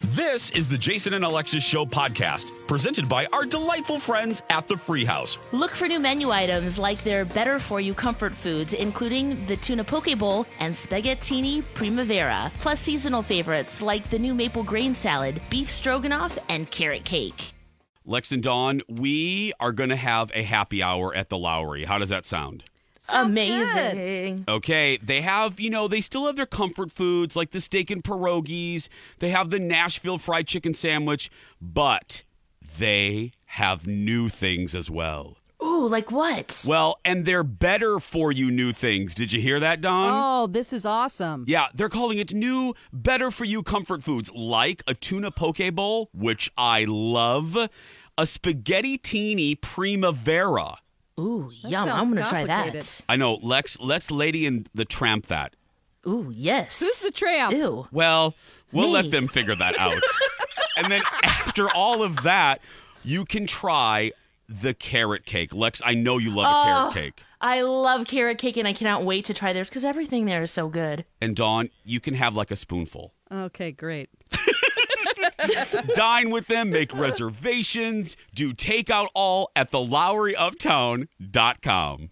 This is the Jason and Alexis Show podcast, presented by our delightful friends at the Free House. Look for new menu items like their better for you comfort foods, including the tuna poke bowl and spaghettini primavera, plus seasonal favorites like the new maple grain salad, beef stroganoff, and carrot cake. Lex and Dawn, we are going to have a happy hour at the Lowry. How does that sound? Amazing. Okay, they have, you know, they still have their comfort foods like the steak and pierogies. They have the Nashville fried chicken sandwich, but they have new things as well. Ooh, like what? Well, and they're better for you new things. Did you hear that, Dawn? Oh, this is awesome. Yeah, they're calling it new, better for you comfort foods like a tuna poke bowl, which I love, a spaghettini primavera. Ooh, That yum. I'm going to try that. I know, Lex, let's Lady and the Tramp that. Ooh, yes. Who's the tramp? Ew. Well, we'll Me. let them figure that out. and then after all of that, you can try the carrot cake. Lex, I know you love a Oh. carrot cake. I love carrot cake and I cannot wait to try theirs because everything there is so good. And Dawn, you can have like a spoonful. Okay, great. Dine with them, make reservations, do takeout all at the LowryUptown.com.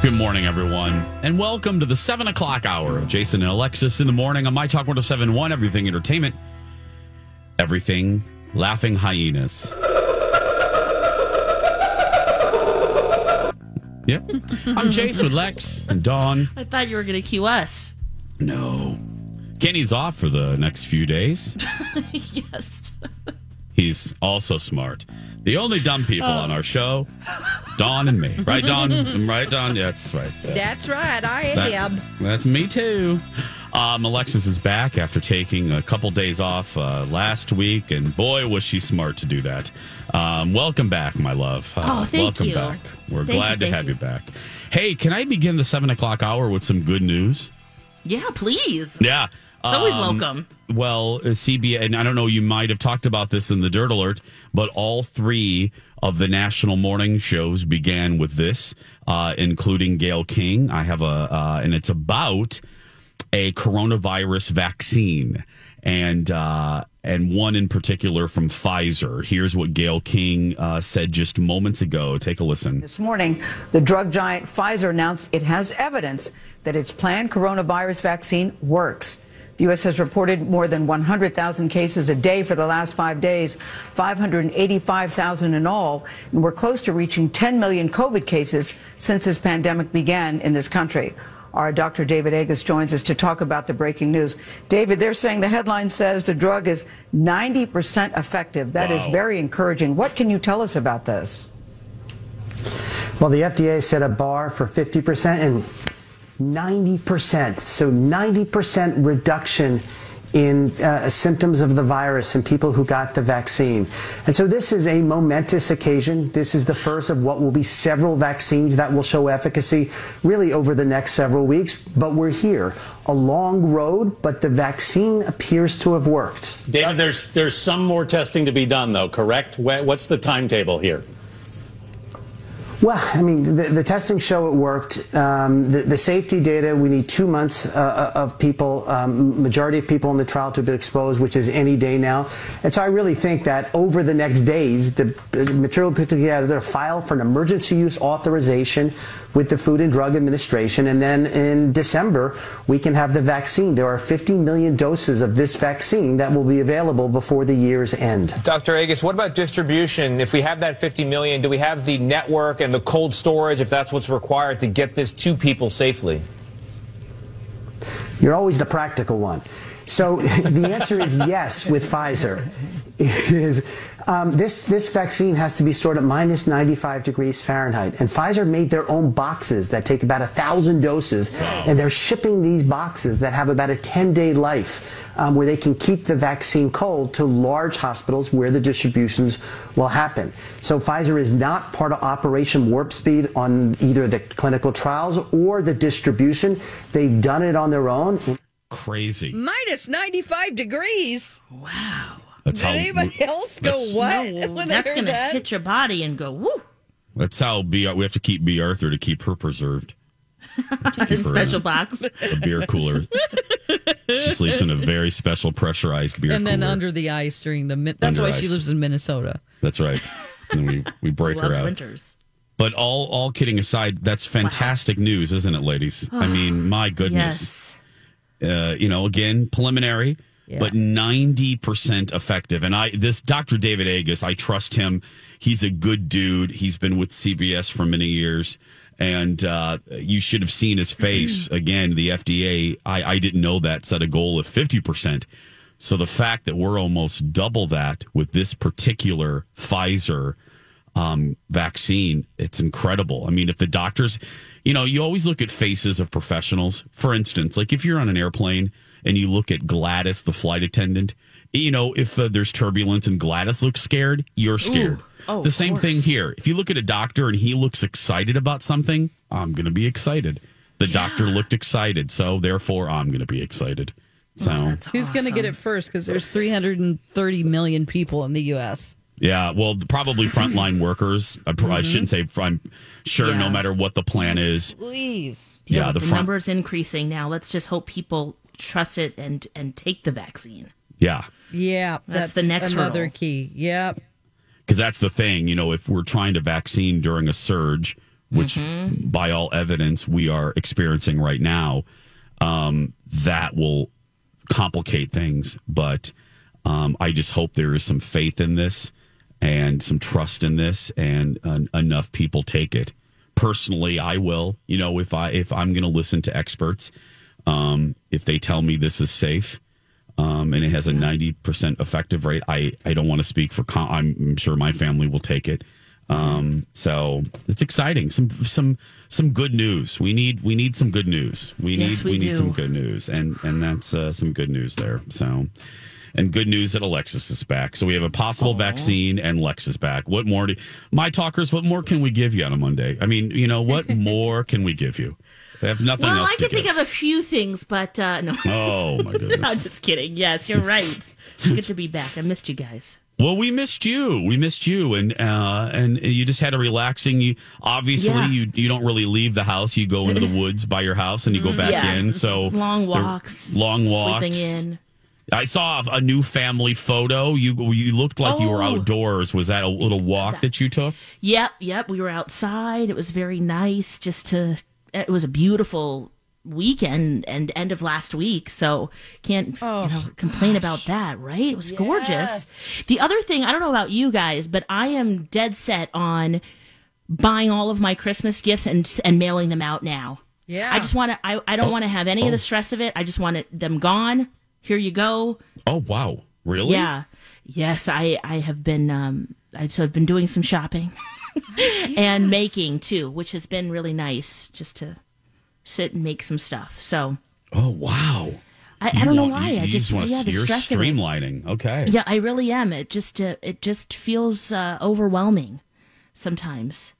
Good morning, everyone, and welcome to the 7 o'clock hour of Jason and Alexis in the morning on My Talk 1071, Everything Entertainment, Everything Laughing Hyenas. Yep. I'm Jason with Lex and Dawn. I thought you were going to cue us. No. Kenny's off for the next few days. yes. He's also smart. The only dumb people on our show, Dawn and me. Right, Dawn? right, Dawn? Yeah, that's right. Yes. That's right. I That- am. That's me too. Um, Alexis is back after taking a couple days off uh, last week, and boy, was she smart to do that. Um, welcome back, my love. Uh, Oh, thank welcome you. back. We're Thank glad you, to have you. you back. Hey, can I begin the seven o'clock hour with some good news? Yeah, please. Yeah. It's always Um, welcome. Well, uh, CBS, and I don't know, you might have talked about this in the Dirt Alert, but all three of the national morning shows began with this, uh, including Gayle King. I have a, uh, and it's about a coronavirus vaccine, and uh, and one in particular from Pfizer. Here's what Gayle King uh, said just moments ago. Take a listen. This morning, the drug giant Pfizer announced it has evidence that its planned coronavirus vaccine works. The U.S. has reported more than 100,000 cases a day for the last five days, 585,000 in all, and we're close to reaching 10 million COVID cases since this pandemic began in this country. Our Dr. David Agus joins us to talk about the breaking news. David, they're saying the headline says the drug is 90% effective. That is Wow. very encouraging. What can you tell us about this? Well, the FDA set a bar for 50% and 90%. So 90% reduction in uh, symptoms of the virus in people who got the vaccine. And so this is a momentous occasion. This is the first of what will be several vaccines that will show efficacy really over the next several weeks. But we're here. A long road, but the vaccine appears to have worked. David, there's there's some more testing to be done, though. Correct? What's the timetable here? Well, I mean, the, the testing show it worked. Um, the, the safety data, we need two months uh, of people, um, majority of people in the trial to be exposed, which is any day now. And so I really think that over the next days, the, material put together file for an emergency use authorization with the Food and Drug Administration. And then in December, we can have the vaccine. There are 50 million doses of this vaccine that will be available before the year's end. Dr. Agus, what about distribution? If we have that 50 million, do we have the network and the cold storage, if that's what's required to get this to people safely? You're always the practical one. So the answer is yes with Pfizer. It is um, this this vaccine has to be stored at minus 95 degrees Fahrenheit, and Pfizer made their own boxes that take about a thousand doses, and they're shipping these boxes that have about a 10 day life, um, where they can keep the vaccine cold to large hospitals where the distributions will happen. So Pfizer is not part of Operation Warp Speed on either the clinical trials or the distribution. They've done it on their own. Crazy. Minus 95 degrees. Wow. That's Did how. anybody else go what? No, when that's going to that? hit your body and go, woo. That's how B. We have to keep Bea Arthur to keep her preserved. Keep her Special in box. a beer cooler. she sleeps in a very special pressurized beer cooler. and then under the ice during the. Min- that's Under why she lives in Minnesota. That's right. And we we break her Loves out. winters. But all all kidding aside, that's fantastic news, isn't it, ladies? I mean, my goodness. Yes. Uh, you know, again, preliminary, Yeah. but 90% effective. And I, this Dr. David Agus, I trust him. He's a good dude. He's been with CBS for many years. And uh, you should have seen his face. Again, the FDA, I, I didn't know that, set a goal of 50%. So the fact that we're almost double that with this particular Pfizer um, vaccine, it's incredible. I mean, if the doctors, you know, you always look at faces of professionals. For instance, like if you're on an airplane and you look at Gladys, the flight attendant, you know, if uh, there's turbulence and Gladys looks scared, you're scared. Oh, the of same thing here. If you look at a doctor and he looks excited about something, I'm going to be excited. The doctor looked excited, so therefore I'm going to be excited. So That's Who's going to get it first? Because there's 330 million people in the U.S. Yeah, well, probably frontline workers. I, pro- I shouldn't say. I'm sure, no matter what the plan is. Please. Yeah, with the the, front- numbers increasing now. Let's just hope people trust it and and take the vaccine. Yeah, Yeah, That's that's, the next another hurdle. key. Yep. because that's the thing. You know, if we're trying to vaccine during a surge, which by all evidence we are experiencing right now, um, that will complicate things. But um, I just hope there is some faith in this and some trust in this, and uh, enough people take it. Personally, I will. You know, if I if I'm going to listen to experts, um, if they tell me this is safe. Um, and it has a ninety percent effective rate. I, I don't want to speak for. Com- I'm, sure my family will take it. Um, so it's exciting. Some some some good news. We need we need some good news. We Yes, need we need some good news, and and that's uh, some good news there. So. And good news that Alexis is back. So we have a possible vaccine and Lex is back. What more do my talkers? What more can we give you on a Monday? I mean, you know, what more can we give you? We have nothing Well, else I to can think of a few things, but uh, no. oh my goodness. I'm just kidding. Yes, you're right. It's good to be back. I missed you guys. Well, we missed you. We missed you, and uh, and you just had a relaxing. You obviously Yeah. you you don't really leave the house. You go into the woods by your house, and you go back Yeah. in. So Long walks, long walks. sleeping in. I saw a new family photo. You you looked like you were Oh. outdoors. Was that a little walk that you took? Yep, yep. We were outside. It was very nice. Just to. It was a beautiful weekend and end of last week so can't you oh, know complain about that right it was gorgeous the other thing i don't know about you guys but i am dead set on buying all of my christmas gifts and and mailing them out now Yeah. i just want to i, I don't oh. want to have any of the oh. stress of it i just want it, them gone here you go. Oh wow, really? yeah. Yes i i have been um i so i've been doing some shopping and making too which has been really nice just to sit and make some stuff. So Oh wow. i, I don't know why. You- i you just, wanna- yeah the you're stress streamlining. Okay. yeah i really am. It just uh, it just feels uh, overwhelming sometimes.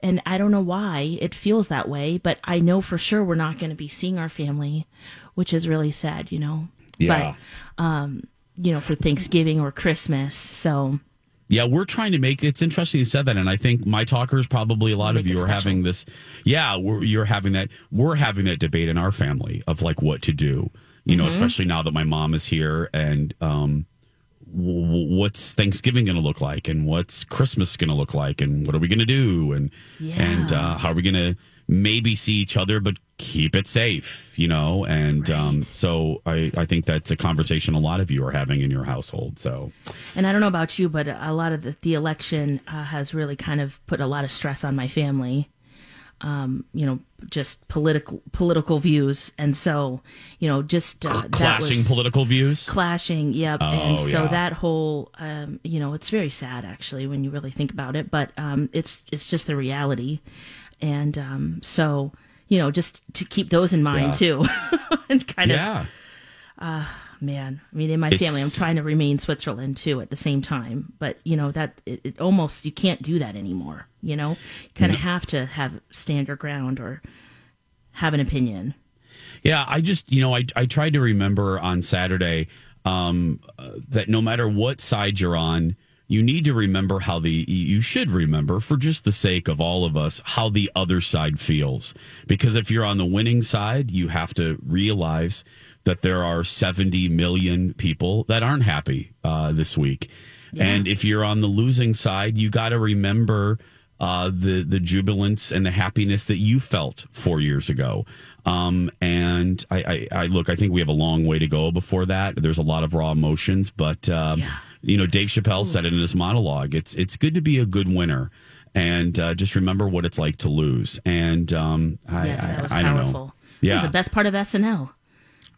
And i don't know why it feels that way but i know for sure we're not going to be seeing our family which is really sad you know Yeah. but um you know for thanksgiving or christmas so Yeah, we're trying to make it's interesting you said that, and I think my talkers probably a lot Make of you are special. having this. Yeah, we're, you're having that. We're having that debate in our family of like what to do. You know, Mm-hmm. especially now that my mom is here, and um, what's Thanksgiving going to look like, and what's Christmas going to look like, and what are we going to do, and and uh, how are we going to maybe see each other, but keep it safe, you know? And um, so I I think that's a conversation a lot of you are having in your household. So. And I don't know about you, but a lot of the, the election uh, has really kind of put a lot of stress on my family. Um, you know, just political political views, and so you know, just uh, clashing political views. clashing yep Oh, and so yeah. that whole um, you know it's very sad actually when you really think about it but um, it's it's just the reality and um, so you know just to keep those in mind Yeah. too. And kind of yeah. man. I mean in my family i'm trying to remain switzerland too at the same time. But you know that it, it almost you can't do that anymore you know? You kind of have to have stand your ground or have an opinion. Yeah, I just you know I I tried to remember on Saturday um, uh, that no matter what side you're on, you need to remember how the you should remember for just the sake of all of us how the other side feels because if you're on the winning side, you have to realize that there are 70 million people that aren't happy uh, this week, and if you're on the losing side, you got to remember uh, the the jubilance and the happiness that you felt four years ago. Um, and I, I, I look, I think we have a long way to go before that. There's a lot of raw emotions, but um, you know, Dave Chappelle said it in his monologue. It's it's good to be a good winner, and uh, just remember what it's like to lose. And um, I, yes that was I, I don't powerful know. it Yeah, was the best part of snl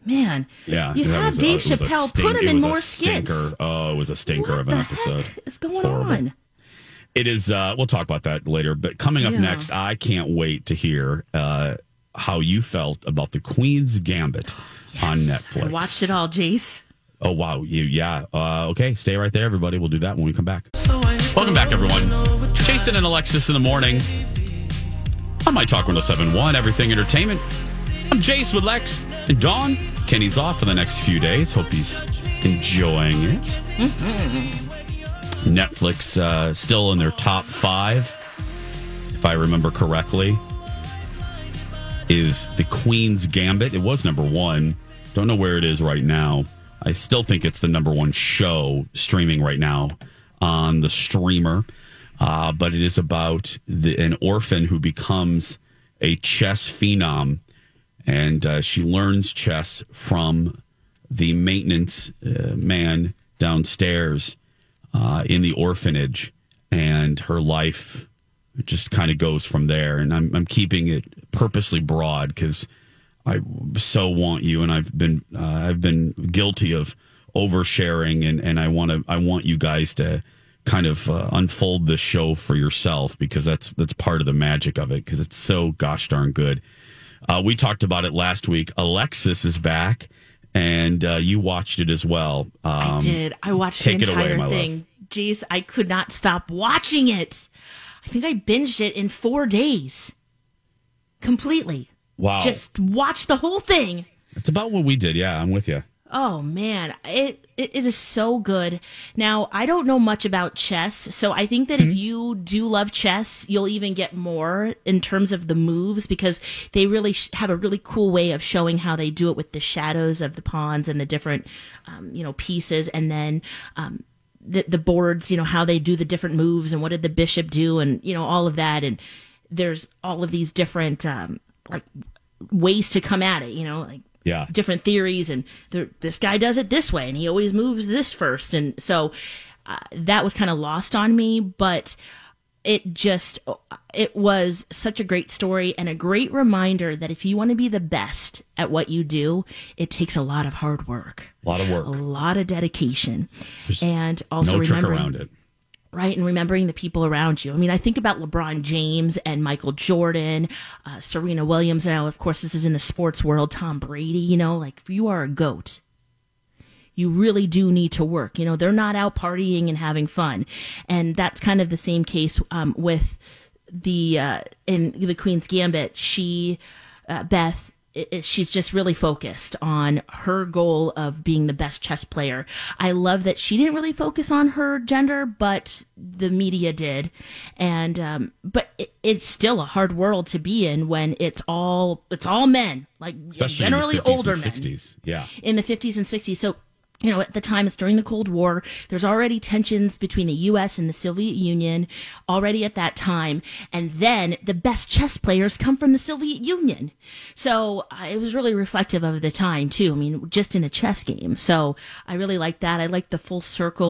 man yeah. you have was dave it a chappelle stink- put him in more skits Oh, it was a stinker what of an the episode. is going on It is. Uh, we'll talk about that later. But coming up Yeah. next, I can't wait to hear uh, how you felt about the Queen's Gambit on Netflix. I watched it all jace Oh wow, you yeah. Uh, okay, stay right there, everybody. We'll do that when we come back. Welcome back, everyone. Jason and Alexis in the morning. On my Talk 1071, Everything Entertainment. I'm Jace with Lex and Dawn. Kenny's off for the next few days. Hope he's enjoying it. Netflix uh, still in their top five, if I remember correctly, is The Queen's Gambit. It was number one. Don't know where it is right now. I still think it's the number one show streaming right now on the streamer. Uh, but it is about the, an orphan who becomes a chess phenom, and uh, she learns chess from the maintenance uh, man downstairs uh, in the orphanage, and her life just kind of goes from there. And I'm, I'm keeping it purposely broad because I so want you, and I've been uh, I've been guilty of oversharing, and and I want to I want you guys to kind of uh, unfold the show for yourself because that's that's part of the magic of it because it's so gosh darn good. Uh, we talked about it last week. Alexis is back, and uh, you watched it as well. Um, I did. I watched take the it away, entire my love. thing. Jeez, I could not stop watching it. I think I binged it in four days. Completely. Wow, Just watch the whole thing. it's about what we did. Yeah, I'm with you. Oh man, it, it it is so good. Now I don't know much about chess, so I think that if you do love chess, you'll even get more in terms of the moves because they really sh- have a really cool way of showing how they do it with the shadows of the pawns and the different, um, you know, pieces, and then um, the the boards. You know how they do the different moves and what did the bishop do, and you know all of that. And there's all of these different um, like ways to come at it. You know, like Yeah. different theories and the, this guy does it this way and he always moves this first and so uh, that was kind of lost on me but it just it was such a great story and a great reminder that if you want to be the best at what you do it takes a lot of hard work A lot of work. a lot of dedication and also no trick around it. Right? And remembering the people around you. I mean, I think about LeBron James and Michael Jordan, uh, Serena Williams. Now, of course, this is in the sports world. Tom Brady, you know, like if you are a goat, you really do need to work. You know, they're not out partying and having fun. And that's kind of the same case um, with the, uh, in the Queen's Gambit. She, uh, Beth, it, it- she's just really focused on her goal of being the best chess player. I love that she didn't really focus on her gender, but the media did, and um, but it, it's still a hard world to be in when it's all it's all men, like Especially in the generally 50s and older men 60s. Yeah. in the 50s and 60s. So, you know, at the time, it's during the Cold War. There's already tensions between the U.S. and the Soviet Union already at that time. And then the best chess players come from the Soviet Union. So uh, it was really reflective of the time, too. I mean, just in a chess game. So I really like that. I like the full circle.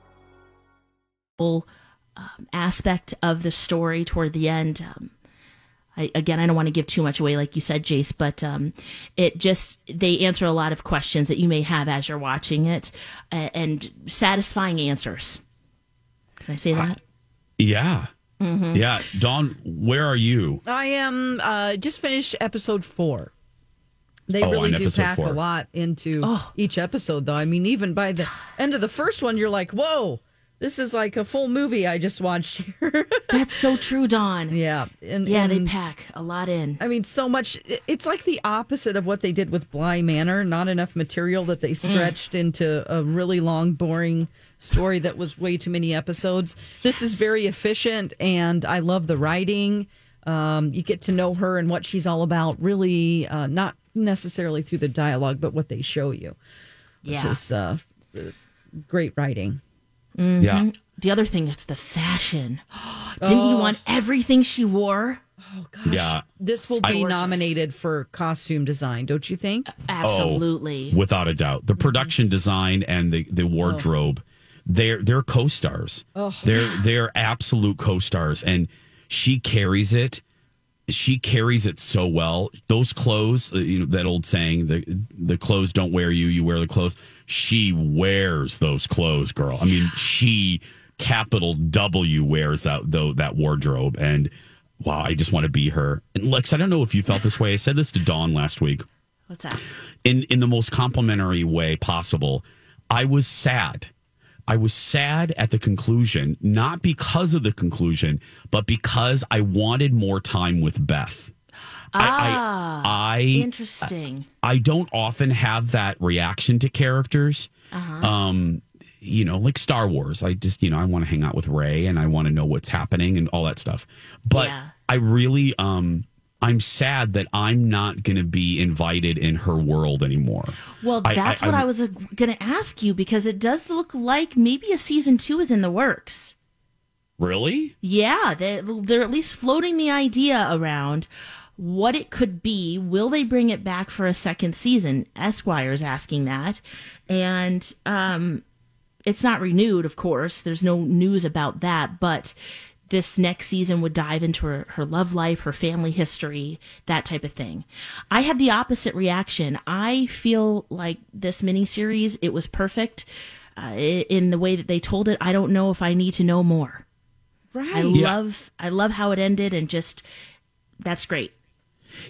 Um, aspect of the story toward the end. Um, I, again, I don't want to give too much away, like you said, Jace, but um, it just they answer a lot of questions that you may have as you're watching it, uh, and satisfying answers. Can I say that? Yeah. Mhm. Yeah. Dawn, where are you? I am uh, just finished episode four. They Oh, really do pack four. a lot into each episode, though. I mean, even by the end of the first one, you're like, "Whoa, this is like a full movie I just watched here." That's so true, Dawn. Yeah, and Yeah, they pack a lot in. I mean, so much. It's like the opposite of what they did with Bly Manor. Not enough material that they stretched into a really long, boring story that was way too many episodes. This is very efficient, and I love the writing. Um, you get to know her and what she's all about, really, uh, not necessarily through the dialogue, but what they show you. Which Yeah. is uh, great writing. Mhm. Yeah. The other thing is the fashion. Didn't you Oh. want everything she wore? Oh gosh. Yeah. This will I- be nominated for costume design, don't you think? Absolutely. Oh, without a doubt. The production design and the, the wardrobe, they're they're co-stars. Oh. They're they're absolute co-stars and she carries it. She carries it so well. Those clothes, uh, you know that old saying, the the clothes don't wear you, you wear the clothes. She wears those clothes, girl. I mean, she capital W wears that though that wardrobe and wow, I just want to be her. And Lex, I don't know if you felt this way. I said this to Dawn last week What's that? in in the most complimentary way possible. I was sad. I was sad at the conclusion, not because of the conclusion, but because I wanted more time with Beth. Ah, I, I interesting. I don't often have that reaction to characters. Uh-huh. Um, you know, like Star Wars. I just, you know, I want to hang out with Rey and I want to know what's happening and all that stuff. But Yeah. I really um I'm sad that I'm not going to be invited in her world anymore. Well, that's I- what I- I was uh, going to ask you because it does look like maybe a season two is in the works. Really? Yeah, they're, they're at least floating the idea around what it could be. Will they bring it back for a second season? Esquire's asking that. And um, it's not renewed, of course. There's no news about that, but this next season would dive into her, her love life, her family history, that type of thing. I had the opposite reaction. I feel like this miniseries, it was perfect uh, in the way that they told it. I don't know if I need to know more. Right. I Yeah. love I love how it ended and just that's great.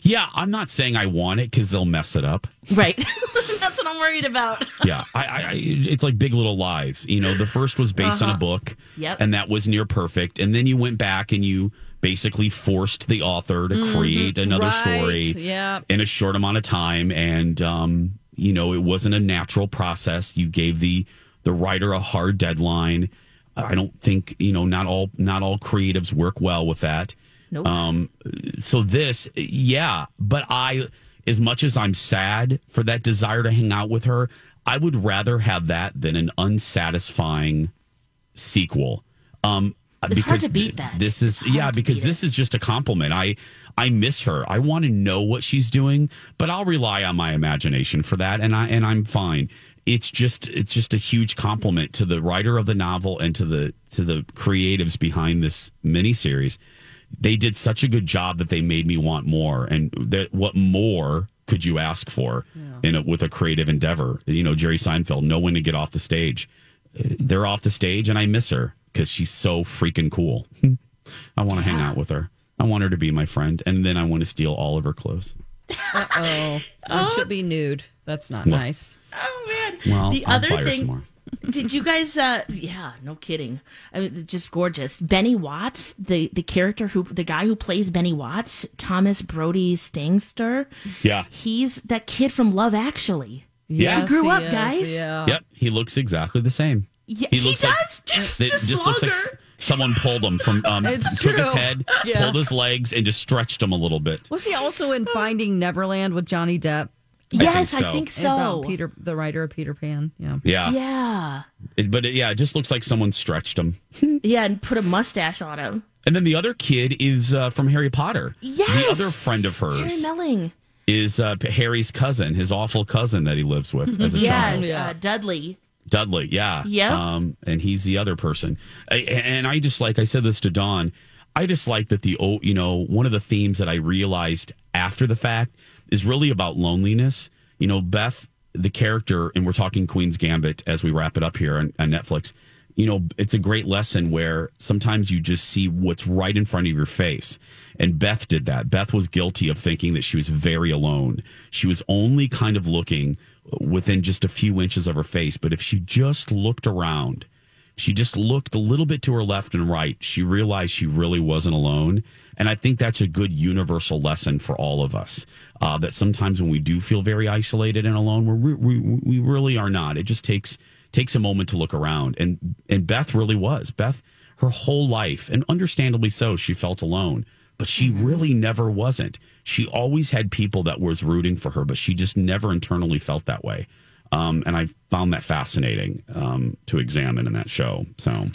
Yeah, I'm not saying I want it because they'll mess it up. Right. that's what I'm worried about. Yeah, I, I, it's like Big Little Lies. You know, the first was based on a Uh-huh. book, Yep. and that was near perfect. And then you went back and you basically forced the author to Mhm. create another Right, story yeah. in a short amount of time, and um, you know, it wasn't a natural process. You gave the the writer a hard deadline. I don't think you know not all not all creatives work well with that. Nope. Um, so this, yeah, but I, as much as I'm sad for that desire to hang out with her, I would rather have that than an unsatisfying sequel. Um, It's hard to beat that. This is yeah, because this is just a compliment. I I miss her. I want to know what she's doing, but I'll rely on my imagination for that, and I and I'm fine. It's just it's just a huge compliment to the writer of the novel and to the to the creatives behind this miniseries. They did such a good job that they made me want more. And that what more could you ask for in a, with a creative endeavor? You know, Jerry Seinfeld, no one to get off the stage. They're off the stage, and I miss her because she's so freaking cool. I want to hang out with her. I want her to be my friend, and then I want to steal all of her clothes. Uh oh. One should be nude. That's not Well- nice. Oh man. Well, the I'll other buy her thing. Some more. Did you guys? uh Yeah, no kidding. I mean, just gorgeous. Benny Watts, the the character who, the guy who plays Benny Watts, Thomas Brodie Sangster. Yeah. He's that kid from Love Actually. Yeah. He grew he up, is, guys. Yeah. Yep, he looks exactly the same. Yeah, he he looks does, like just- it just looks like someone pulled him from um It's took his head, Yeah. pulled his legs, and just stretched him a little bit. Was he also in Finding Neverland with Johnny Depp? Yes, think I think so. About Peter, the writer of Peter Pan. Yeah. Yeah, Yeah. It- but it, yeah, it just looks like someone stretched him. Yeah, and put a mustache on him. And then the other kid is uh, from Harry Potter. Yes! the other friend of Harry hers Melling. is uh, Harry's cousin, his awful cousin that he lives with as a Yeah, child. and, Yeah. uh, Dudley. Dudley, yeah. Yep. Um, and he's the other person. I, and I just like, I said this to Dawn, I just like that the, oh, you know, one of the themes that I realized after the fact is really about loneliness. You know, Beth, the character, and we're talking Queen's Gambit as we wrap it up here on, on Netflix. You know, it's a great lesson where sometimes you just see what's right in front of your face. And Beth did that. Beth was guilty of thinking that she was very alone. She was only kind of looking within just a few inches of her face. But if she just looked around, she just looked a little bit to her left and right, she realized she really wasn't alone. And I think that's a good universal lesson for all of us. Uh, that sometimes when we do feel very isolated and alone, we're, we we really are not. It just takes takes a moment to look around, and and Beth really was. Beth, her whole life, and understandably so, she felt alone, but she really never wasn't. She always had people that was rooting for her, but she just never internally felt that way. Um, and I found that fascinating um, to examine in that show. So,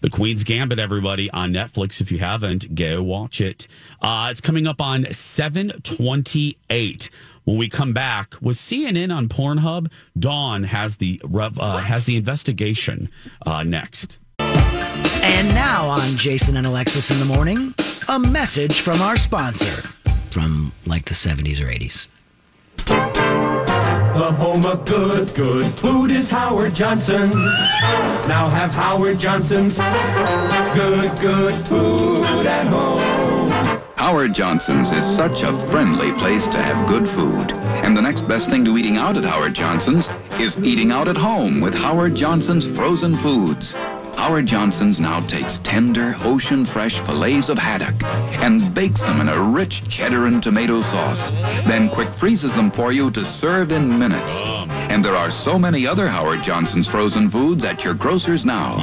The Queen's Gambit, everybody, on Netflix. If you haven't, go watch it. Uh, it's coming up on 728. When we come back, was CNN on Pornhub? Dawn has the rev, uh, has the investigation uh, next. And now on Jason and Alexis in the morning, a message from our sponsor from like the 70s or 80s. The home of good, good food is Howard Johnson's. Now have Howard Johnson's good, good food at home. Howard Johnson's is such a friendly place to have good food. And the next best thing to eating out at Howard Johnson's is eating out at home with Howard Johnson's frozen foods. Howard Johnson's now takes tender, ocean fresh fillets of haddock and bakes them in a rich cheddar and tomato sauce, then quick freezes them for you to serve in minutes. And there are so many other Howard Johnson's frozen foods at your grocers now.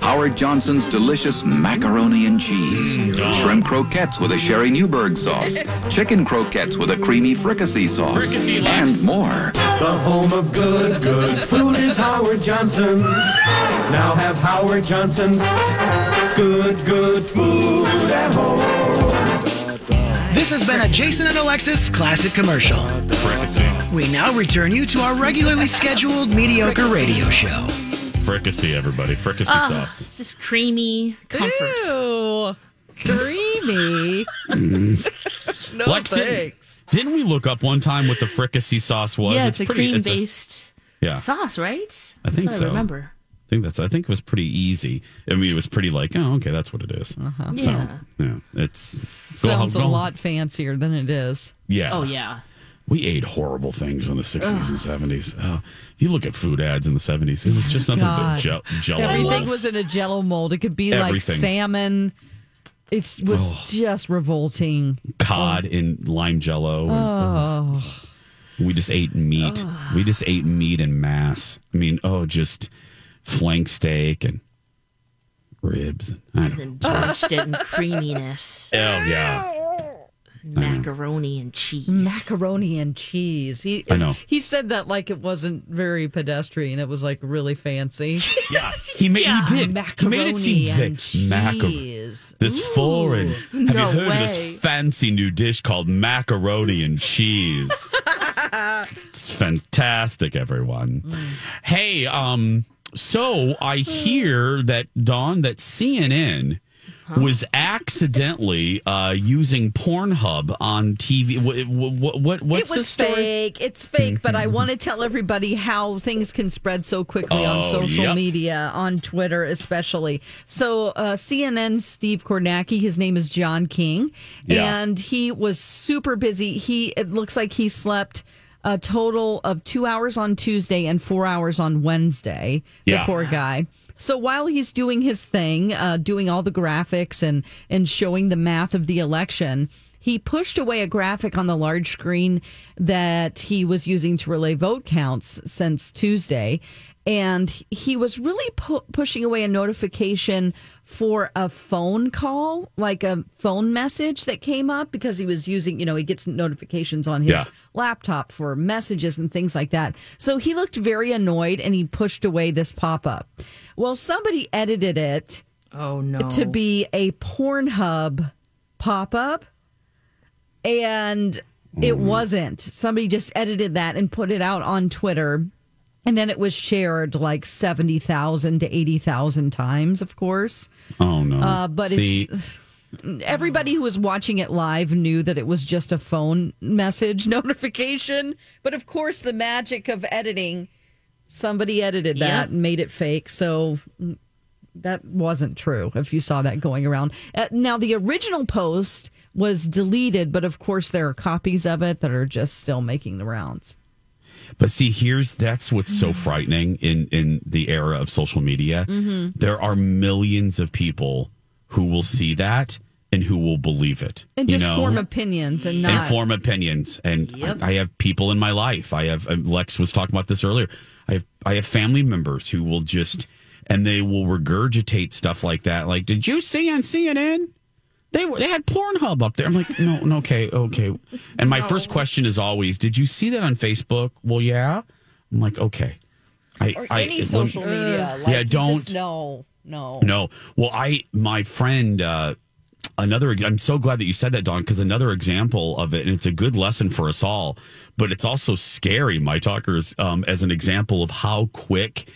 Howard Johnson's delicious macaroni and cheese, mm, shrimp croquettes with a Sherry Newburg sauce, chicken croquettes with a creamy fricassee sauce, Fricassee, and more. The home of good, good food is Howard Johnson's. Now have Howard Johnson's good, good food at home. This has been a Jason and Alexis classic commercial. We now return you to our regularly scheduled mediocre radio show. Fricassee, everybody. Fricassee Ah, sauce. It's just creamy comfort. Ew. Creamy. no Lex, didn't- thanks. Didn't we look up one time what the fricassee sauce was? yeah, it's, a pretty- cream it's a- based yeah. sauce, right? I think That's what so. I remember. I think that's. I think it was pretty easy. I mean, it was pretty like, oh, okay, that's what it is. Uh-huh. So, Yeah. yeah, it's Sounds go- a lot fancier than it is. Yeah. Oh yeah. We ate horrible things in the sixties and seventies. Oh, you look at food ads in the seventies, it was just nothing but God. gel- jello. Everything molds. was in a jello mold. It could be like salmon. It was Oh. just revolting. cod in lime jello. and- Oh. We just ate meat. We just ate meat in mass. I mean, oh, just flank steak and ribs. And, I don't know. And drenched it in creaminess. Oh yeah. Macaroni and cheese. Macaroni and cheese. He I know. he said that like it wasn't very pedestrian. It was like really fancy. Yeah, he made he did. he made it seem Macaroni and vi- macar- cheese. This foreign. Have no you heard of this fancy new dish called macaroni and cheese? it's fantastic, everyone. Hey, um, so I hear that Dawn, that CNN was accidentally uh, using Pornhub on TV. What, what, what what's it was the story? fake. It's fake, but I want to tell everybody how things can spread so quickly on Oh, social yep. media, on Twitter especially. So, uh, CNN's Steve Kornacki, his name is John King, Yeah. and he was super busy. He it looks like he slept a total of two hours on Tuesday and four hours on Wednesday. The Yeah. poor guy. So while he's doing his thing, uh, doing all the graphics and and showing the math of the election, he pushed away a graphic on the large screen that he was using to relay vote counts since Tuesday. And he was really pu- pushing away a notification for a phone call, like a phone message that came up because he was using, you know, he gets notifications on his Yeah. laptop for messages and things like that. So he looked very annoyed and he pushed away this pop up. Well, somebody edited it. Oh no. To be a Pornhub pop up. And it wasn't. Somebody just edited that and put it out on Twitter. And then it was shared like 70,000 to 80,000 times, of course. Oh no! Uh, but See, it's everybody who was watching it live knew that it was just a phone message notification. But of course, the magic of editing, somebody edited that Yep. and made it fake. So that wasn't true if you saw that going around. Uh, now, the original post was deleted, but of course, there are copies of it that are just still making the rounds. But see, here's that's what's so frightening in in the era of social media. Mhm. There are millions of people who will see that and who will believe it. And you just know? form opinions and not. and form opinions. And Yep. I, I have people in my life. I have Lex was talking about this earlier. I have I have family members who will just and they will regurgitate stuff like that. Like, did you see on CNN? They were they had Pornhub up there. I'm like, no, no, okay, okay. And my first question is always, did you see that on Facebook? Well, yeah. I'm like, okay. I, or I- any when- social media. Like, yeah, don't Just, no, no. no. Well, I my friend uh another I'm so glad that you said that Dawn because another example of it and it's a good lesson for us all, but it's also scary my talkers um as an example of how quick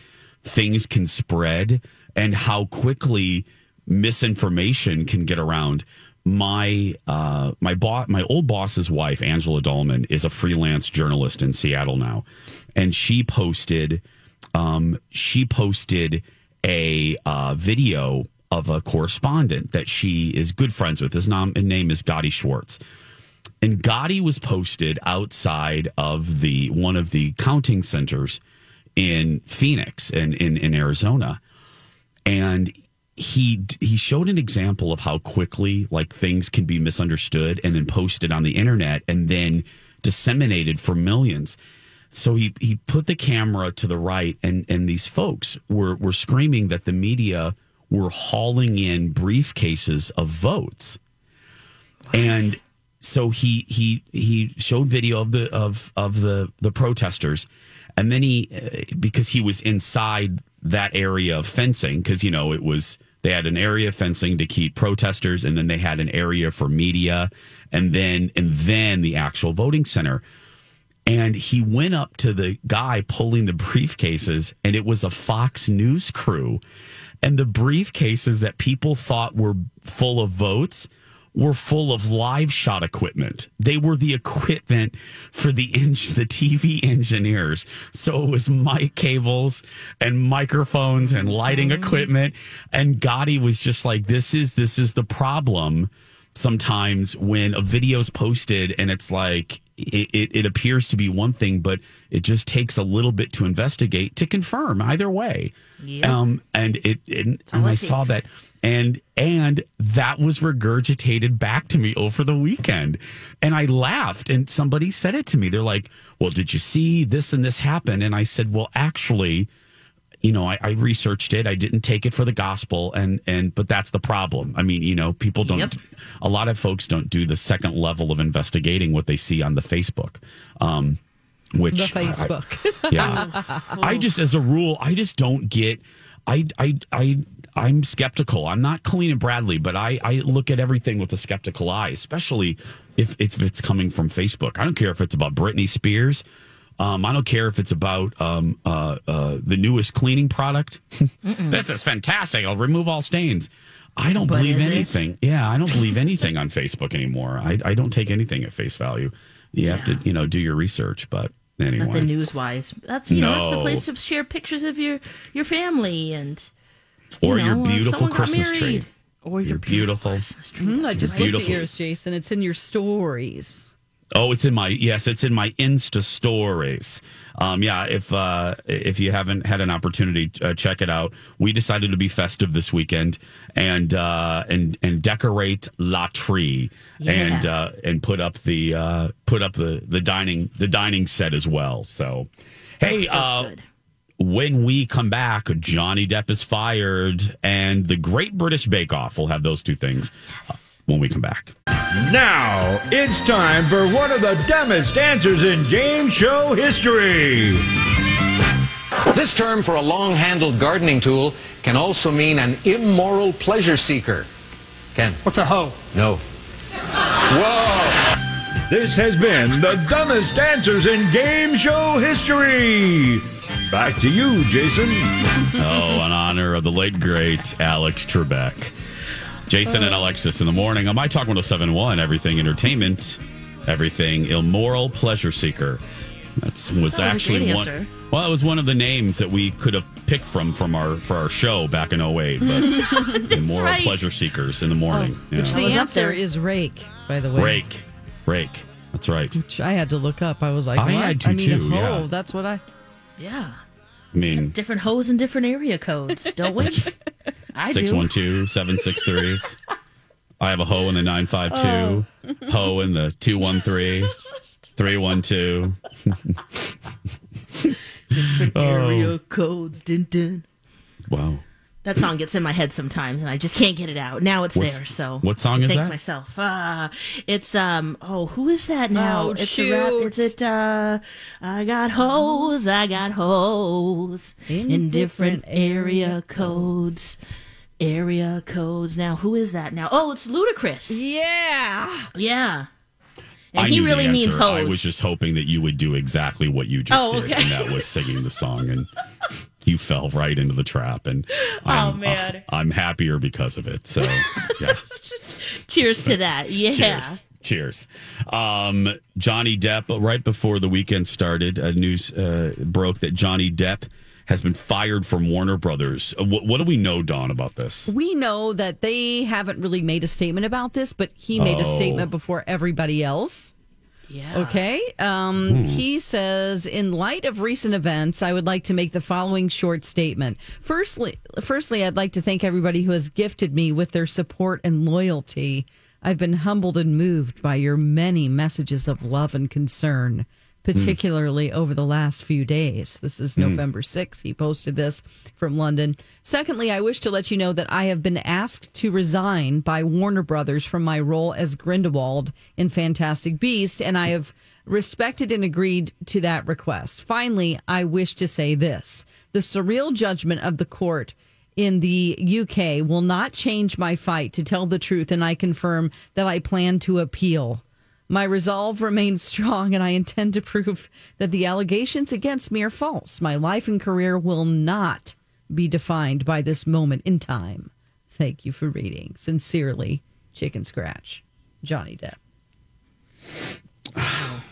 things can spread and how quickly misinformation can get around. My uh my boss my old boss's wife Angela Dolman is a freelance journalist in Seattle now and she posted um she posted a uh, video of a correspondent that she is good friends with. His nom- name is Gotti Schwartz. And Gotti was posted outside of the one of the counting centers in Phoenix and in, in Arizona. And he he showed an example of how quickly like things can be misunderstood and then posted on the internet and then disseminated for millions. So he he put the camera to the right and and these folks were were screaming that the media were hauling in briefcases of votes. And so he he he showed video of the of of the the protesters and then he uh, because he was inside that area of fencing because you know it was they had an area of fencing to keep protesters and then they had an area for media and then and then the actual voting center. And he went up to the guy pulling the briefcases and it was a Fox News crew. And the briefcases that people thought were full of votes were full of live shot equipment. They were the equipment for the the TV engineers. So it was mic cables and microphones and lighting mm-hmm. equipment. And Gotti was just like, "This is this is the problem." Sometimes when a video is posted and it's like it, it, it appears to be one thing, but it just takes a little bit to investigate to confirm either way. Yep. Um, and it, it and I saw that and and that was regurgitated back to me over the weekend and i laughed and somebody said it to me they're like well did you see this and this happen and i said well actually you know, I, I researched it. I didn't take it for the gospel, and and but that's the problem. I mean, you know, people don't. Yep. A lot of folks don't do the second level of investigating what they see on the Facebook. Um, which The I- Facebook. yeah. I just, as a rule, I just don't get. I, I, I, I'm skeptical. I'm not Colleen and Bradley, but I, I look at everything with a skeptical eye, especially if, if it's coming from Facebook. I don't care if it's about Britney Spears. Um, I don't care if it's about um, uh, uh, the newest cleaning product. this is fantastic. I'll remove all stains. I don't But believe is it? anything. Yeah, I don't believe anything on Facebook anymore. I, I don't take anything at face value. You have to, you know, do your research. But anyway, Nothing news wise. That's you know that's the place to share pictures of your your family and or you your know, uh, beautiful Christmas tree. Or your Your beautiful. Mm, I just looked at Beautiful. yours, Jason. It's in your stories. Oh, it's in my yes, it's in my Insta stories. Um, yeah, if uh, if you haven't had an opportunity, uh, check it out. We decided to be festive this weekend and uh, and and decorate la tree Yeah. and uh, and put up the uh, put up the the dining the dining set as well. So, hey, uh, when we come back, Johnny Depp is fired, and the Great British Bake Off. We'll have those two things uh, when we come back. Now it's time for one of the dumbest answers in game show history. This term for a long handled gardening tool can also mean an immoral pleasure seeker. Ken. What's a hoe? No. Whoa! This has been the dumbest answers in game show history. Back to you, Jason. oh, in honor of the late great Alex Trebek. Jason and Alexis in the morning on My Talk 1071, everything entertainment, everything immoral pleasure seeker. That's was, was actually one. answer. Well, it was one of the names that we could have picked from from our for our show back in 08, but immoral right. pleasure seekers in the morning. Oh, Which the answer is rake, by the way. Rake, rake. That's right. Which I had to look up. I was like, I what? had to I mean, too, oh, yeah. that's what I. Yeah. I mean, Different hoes and different area codes, don't we? I do. 612 763s. I have a hoe in the 952, Oh. hoe in the 213, 312. Different Oh. area codes. Dun, dun. Wow. That song gets in my head sometimes, and I just can't get it out. Now it's What's- there. So what song is thank that? myself. Uh, it's um. Oh, who is that now? Oh, it's a rap. shoot. It's it. Uh, I got hoes. I got hoes in, In different different area codes. Area codes. Now, who is that now? Oh, it's Ludacris. Yeah. Yeah. And I he knew really the means answer. hoes. I was just hoping that you would do exactly what you just Oh, did, okay. and that was singing the song. And you fell right into the trap. And Oh, I'm, man. uh, I'm happier because of it. So, yeah. Cheers to that. Yeah. Cheers. Cheers. Um, Johnny Depp, right before the weekend started, uh, news uh, broke that Johnny Depp has been fired from Warner Brothers. Uh, what, what do we know, Dawn, about this? We know that they haven't really made a statement about this, but he made a Oh. statement before everybody else. Yeah. Okay. Um, He says, in light of recent events, I would like to make the following short statement. Firstly, firstly, I'd like to thank everybody who has gifted me with their support and loyalty. I've been humbled and moved by your many messages of love and concern, particularly over the last few days. This is hmm. November 6th. He posted this from London. Secondly, I wish to let you know that I have been asked to resign by Warner Brothers from my role as Grindelwald in Fantastic Beast, and I have respected and agreed to that request. Finally, I wish to say this the surreal judgment of the court in the UK will not change my fight to tell the truth, and I confirm that I plan to appeal. My resolve remains strong, and I intend to prove that the allegations against me are false. My life and career will not be defined by this moment in time. Thank you for reading. Sincerely, Chicken Scratch, Johnny Depp. Wow.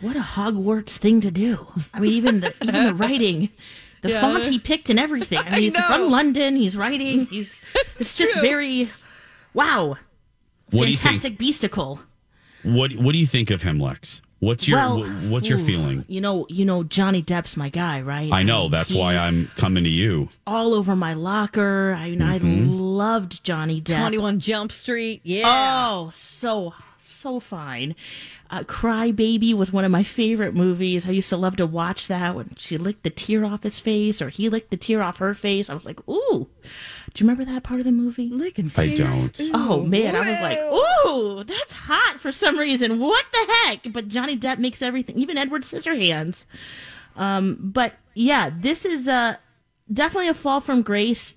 What a Hogwarts thing to do. I mean, even the even the writing, the Yeah. font he picked and everything. I mean, he's know. from London. He's writing. He's it's just very wow. What do you think? Fantastic beastical. What What do you think of him, Lex? What's your Well, wh- What's your ooh, feeling? You know, you know, Johnny Depp's my guy, right? I know that's he- why I'm coming to you. all over my locker. I mean, I Mhm. loved Johnny Depp. 21 Jump Street. Yeah. Oh, so so fine. Uh, Cry Baby was one of my favorite movies. I used to love to watch that when she licked the tear off his face or he licked the tear off her face. I was like, ooh. Do you remember that part of the movie? Licking I don't. Oh man, I was like, ooh, that's hot for some reason. What the heck? But Johnny Depp makes everything, even Edward Scissorhands. Um, but yeah, this is uh, definitely a fall from grace.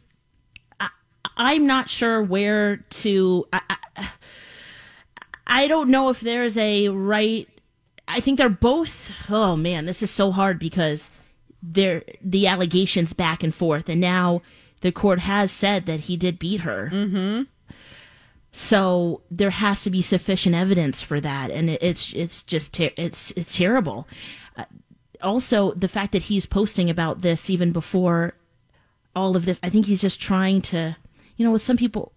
I, I'm not sure where to. I, I, I don't know if there's a right. I think they're both. Oh man, this is so hard because they're the allegations back and forth, and now the court has said that he did beat her. Mm-hmm. So there has to be sufficient evidence for that, and it, it's it's just ter- it's it's terrible. Uh, also, the fact that he's posting about this even before all of this, I think he's just trying to, you know, with some people,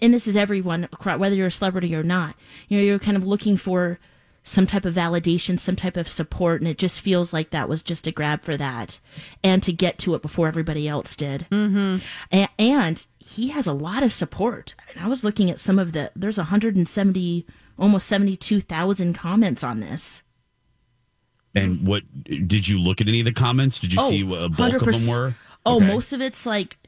and this is everyone, whether you're a celebrity or not, you know, you're kind of looking for some type of validation, some type of support, and it just feels like that was just a grab for that, and to get to it before everybody else did. Mm-hmm. And, and he has a lot of support. I, mean, I was looking at some of the. There's 170, almost 72,000 comments on this. And what did you look at any of the comments? Did you see what a bulk of them were? Oh, Okay. most of it's like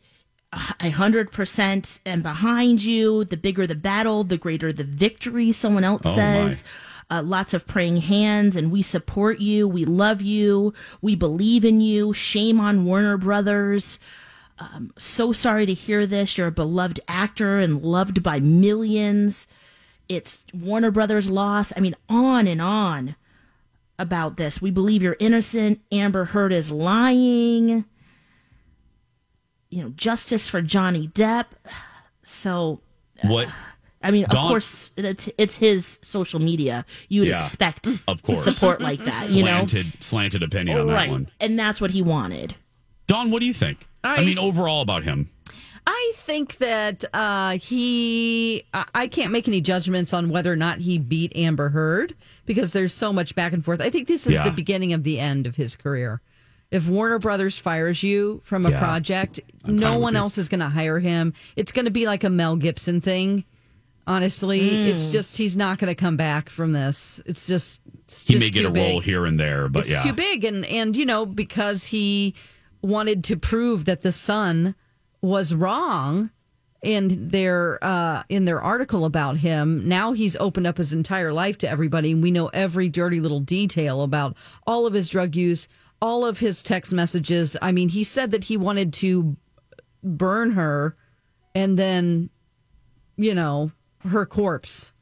a hundred percent and behind you. The bigger the battle, the greater the victory. Someone else Oh, says. Uh, lots of praying hands, and we support you. We love you. We believe in you. Shame on Warner Brothers. Um, so sorry to hear this. You're a beloved actor and loved by millions. It's Warner Brothers' loss. I mean, on and on about this. We believe you're innocent. Amber Heard is lying. You know, justice for Johnny Depp. So, What? I mean, Dawn- of course, it's, it's his social media. You would Yeah, expect of course. support like that, you know? slanted, slanted opinion on that right. one. And that's what he wanted. Dawn, what do you think? I, I- mean, overall about him. I think that uh, he. I I can't make any judgments on whether or not he beat Amber Heard because there's so much back and forth. I think this is Yeah. the beginning of the end of his career. If Warner Brothers fires you from a Yeah. project, I'm no one else is going to hire him. It's going to be like a Mel Gibson thing. Honestly, it's just he's not going to come back from this. It's just it's He just may get a big role here and there, but it's yeah. too big and and you know because he wanted to prove that the sun was wrong in their uh in their article about him now he's opened up his entire life to everybody and we know every dirty little detail about all of his drug use all of his text messages i mean he said that he wanted to burn her and then you know her corpse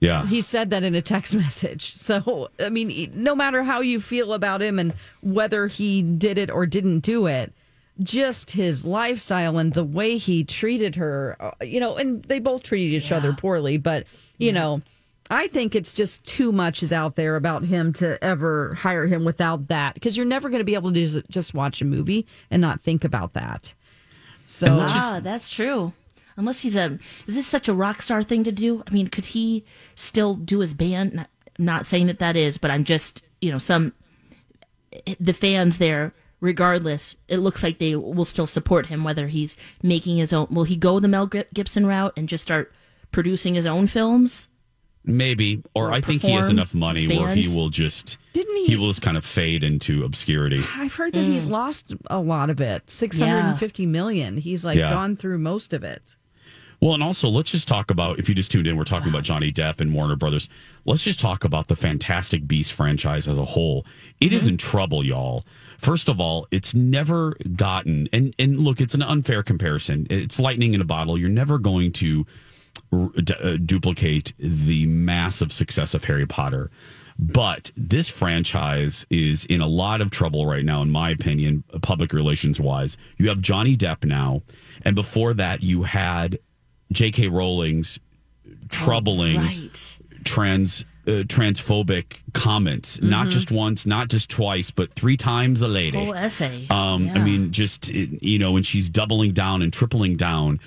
Yeah. he said that in a text message. So, I mean, e, no matter how you feel about him and whether he did it or didn't do it, just his lifestyle and the way he treated her, uh, you know, and they both treated each other poorly, but, you know, I think it's just too much is out there about him to ever hire him without that because you're never going to be able to just, just watch a movie and not think about that. So, ah, that's true. Unless he's a, is this such a rock star thing to do? I mean, could he still do his band? Not, not saying that that is, but I'm just, you know, some the fans there. Regardless, it looks like they will still support him, whether he's making his own. Will he go the Mel Gibson route and just start producing his own films? Maybe, or, Or I think he has enough money where he will just Didn't he- he will just kind of fade into obscurity. I've heard that he's mm. lost a lot of it. Six hundred and fifty million. He's like Yeah. gone through most of it. Well, and also let's just talk about if you just tuned in, we're talking about Johnny Depp and Warner Brothers. Let's just talk about the Fantastic Beast franchise as a whole. It is mm-hmm. in trouble, y'all. First of all, it's never gotten and and look, it's an unfair comparison. It's lightning in a bottle. You're never going to r- d- uh, duplicate the massive success of Harry Potter. But this franchise is in a lot of trouble right now, in my opinion, public relations wise. You have Johnny Depp now, and before that, you had J.K. Rowling's troubling Right. trans uh, transphobic comments, not Mhm. just once, not just twice, but three times a lady. Whole essay. Um, I mean, just you know, and she's doubling down and tripling down.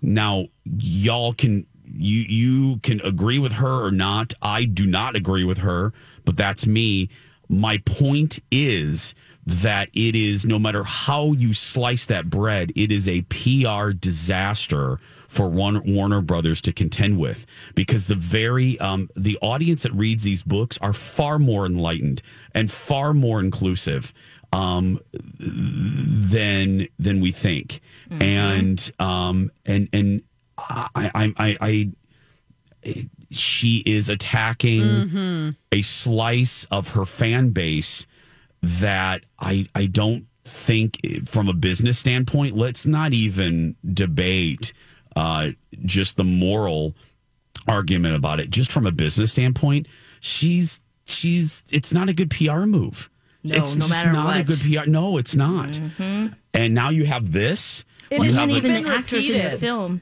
Now, y'all can you you can agree with her or not. I do not agree with her, but that's me. My point is that it is no matter how you slice that bread, it is a PR disaster for one Warner Brothers to contend with because the very um, the audience that reads these books are far more enlightened and far more inclusive um, than than we think, and um, and and I I I. I she is attacking Mhm. a slice of her fan base that I I don't think from a business standpoint let's not even debate uh just the moral argument about it just from a business standpoint she's she's it's not a good PR move No, it's no just matter not a good PR no it's not Mhm. and now you have this It You isn't have a- even the actors in the film.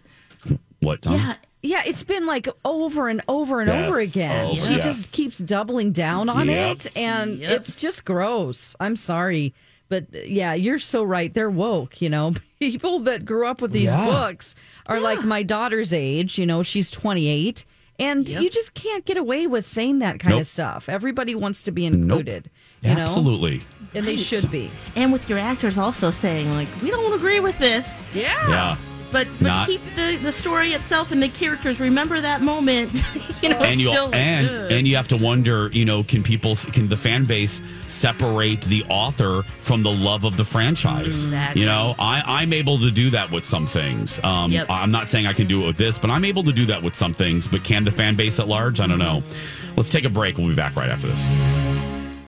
what Tom? Yeah. Yeah, it's been like over and over and Yes. over again. Oh, she yes. just keeps doubling down on Yep. it, and Yep. it's just gross. I'm sorry. But yeah, you're so right. They're woke, you know. People that grew up with these Yeah. books are like my daughter's age, you know, she's 28. And Yep. you just can't get away with saying that kind Nope. of stuff. Everybody wants to be included, you know? absolutely And they should be. And with your actors also saying, like, we don't agree with this. Yeah. yeah But, but Not- keep the, the story itself and the characters. Remember that moment. you know, and you still like, and ugh. and you have to wonder, you know, can people can the fan base separate the author from the love of the franchise? Exactly. You know, I I'm able to do that with some things. Um, Yep. I'm not saying I can do it with this, but I'm able to do that with some things. But can the fan base at large? I don't know. Let's take a break. We'll be back right after this.